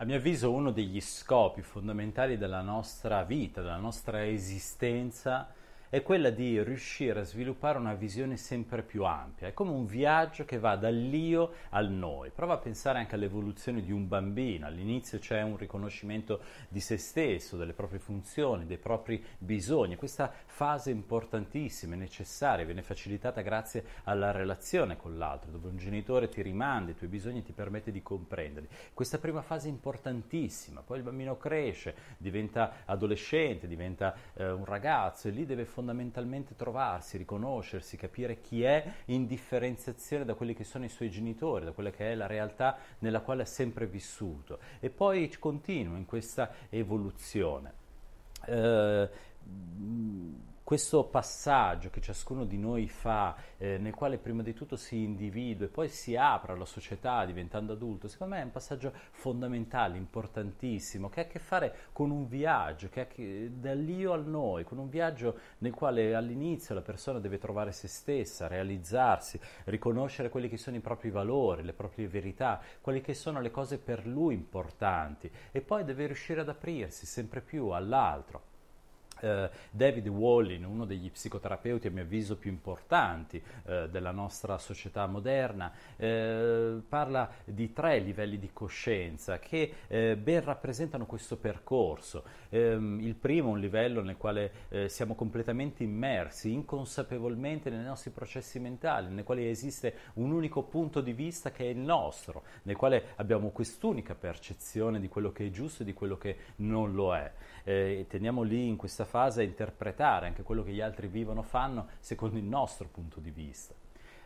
A mio avviso uno degli scopi fondamentali della nostra vita, della nostra esistenza, è quella di riuscire a sviluppare una visione sempre più ampia. È come un viaggio che va dall'io al noi. Prova a pensare anche all'evoluzione di un bambino. All'inizio c'è un riconoscimento di se stesso, delle proprie funzioni, dei propri bisogni. Questa fase importantissima, è necessaria, viene facilitata grazie alla relazione con l'altro, dove un genitore ti rimanda i tuoi bisogni e ti permette di comprenderli. Questa prima fase è importantissima. Poi il bambino cresce, diventa adolescente, diventa eh, un ragazzo e lì deve fondamentalmente trovarsi, riconoscersi, capire chi è in differenziazione da quelli che sono i suoi genitori, da quella che è la realtà nella quale ha sempre vissuto e poi continua in questa evoluzione. Eh, questo passaggio che ciascuno di noi fa, eh, nel quale prima di tutto si individua e poi si apre alla società diventando adulto, secondo me è un passaggio fondamentale, importantissimo, che ha a che fare con un viaggio, che ha che, dall'io al noi, con un viaggio nel quale all'inizio la persona deve trovare se stessa, realizzarsi, riconoscere quelli che sono i propri valori, le proprie verità, quelle che sono le cose per lui importanti e poi deve riuscire ad aprirsi sempre più all'altro. Uh, David Wallin, uno degli psicoterapeuti a mio avviso più importanti uh, della nostra società moderna, uh, parla di tre livelli di coscienza che ben rappresentano questo percorso. Um, il primo è un livello nel quale siamo completamente immersi inconsapevolmente nei nostri processi mentali, nel quale esiste un unico punto di vista che è il nostro, nel quale abbiamo quest'unica percezione di quello che è giusto e di quello che non lo è. teniamo lì in questa fase a interpretare anche quello che gli altri vivono, fanno secondo il nostro punto di vista.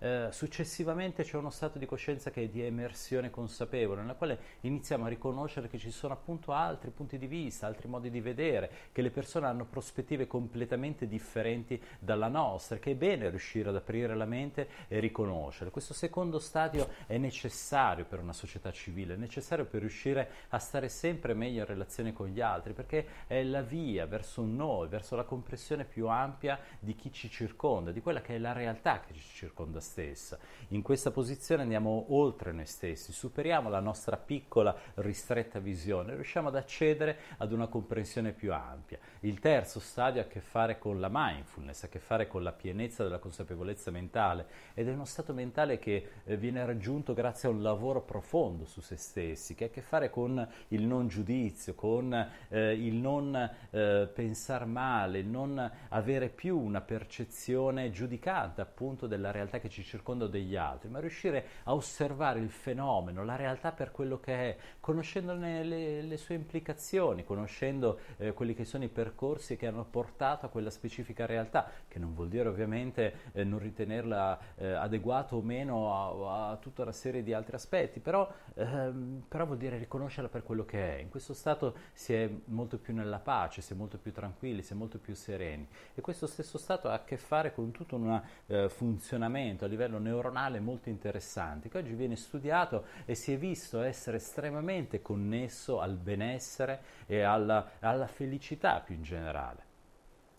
Eh, successivamente c'è uno stato di coscienza che è di emersione consapevole, nella quale iniziamo a riconoscere che ci sono appunto altri punti di vista, altri modi di vedere, che le persone hanno prospettive completamente differenti dalla nostra, che è bene riuscire ad aprire la mente e riconoscere. Questo secondo stadio è necessario per una società civile, è necessario per riuscire a stare sempre meglio in relazione con gli altri, perché è la via verso un noi, verso la comprensione più ampia di chi ci circonda, di quella che è la realtà che ci circonda stessa. In questa posizione andiamo oltre noi stessi, superiamo la nostra piccola, ristretta visione, riusciamo ad accedere ad una comprensione più ampia. Il terzo stadio ha a che fare con la mindfulness, ha a che fare con la pienezza della consapevolezza mentale ed è uno stato mentale che eh, viene raggiunto grazie a un lavoro profondo su se stessi, che ha a che fare con il non giudizio, con eh, il non eh, pensare male, il non avere più una percezione giudicante appunto della realtà che ci circonda degli altri, ma riuscire a osservare il fenomeno, la realtà per quello che è, conoscendone le, le sue implicazioni, conoscendo eh, quelli che sono i percorsi che hanno portato a quella specifica realtà, che non vuol dire ovviamente eh, non ritenerla eh, adeguata o meno a, a, tutta una serie di altri aspetti, però, ehm, però vuol dire riconoscerla per quello che è. In questo stato si è molto più nella pace, si è molto più tranquilli, si è molto più sereni e questo stesso stato ha a che fare con tutto un eh, funzionamento a livello neuronale molto interessante che oggi viene studiato e si è visto essere estremamente connesso al benessere e alla, alla felicità più in generale.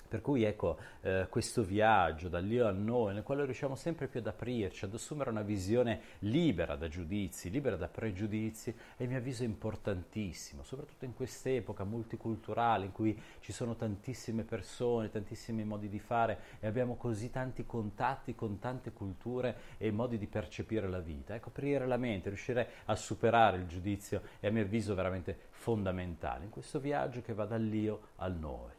Per cui ecco eh, questo viaggio dall'io al noi, nel quale riusciamo sempre più ad aprirci, ad assumere una visione libera da giudizi, libera da pregiudizi, è a mio avviso importantissimo, soprattutto in quest'epoca multiculturale in cui ci sono tantissime persone, tantissimi modi di fare e abbiamo così tanti contatti con tante culture e modi di percepire la vita. Ecco, aprire la mente, riuscire a superare il giudizio è a mio avviso veramente fondamentale in questo viaggio che va dall'io al noi.